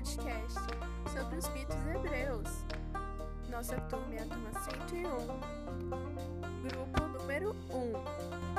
podcast sobre os mitos hebreus. Nossa turma é a turma 101, grupo número 1.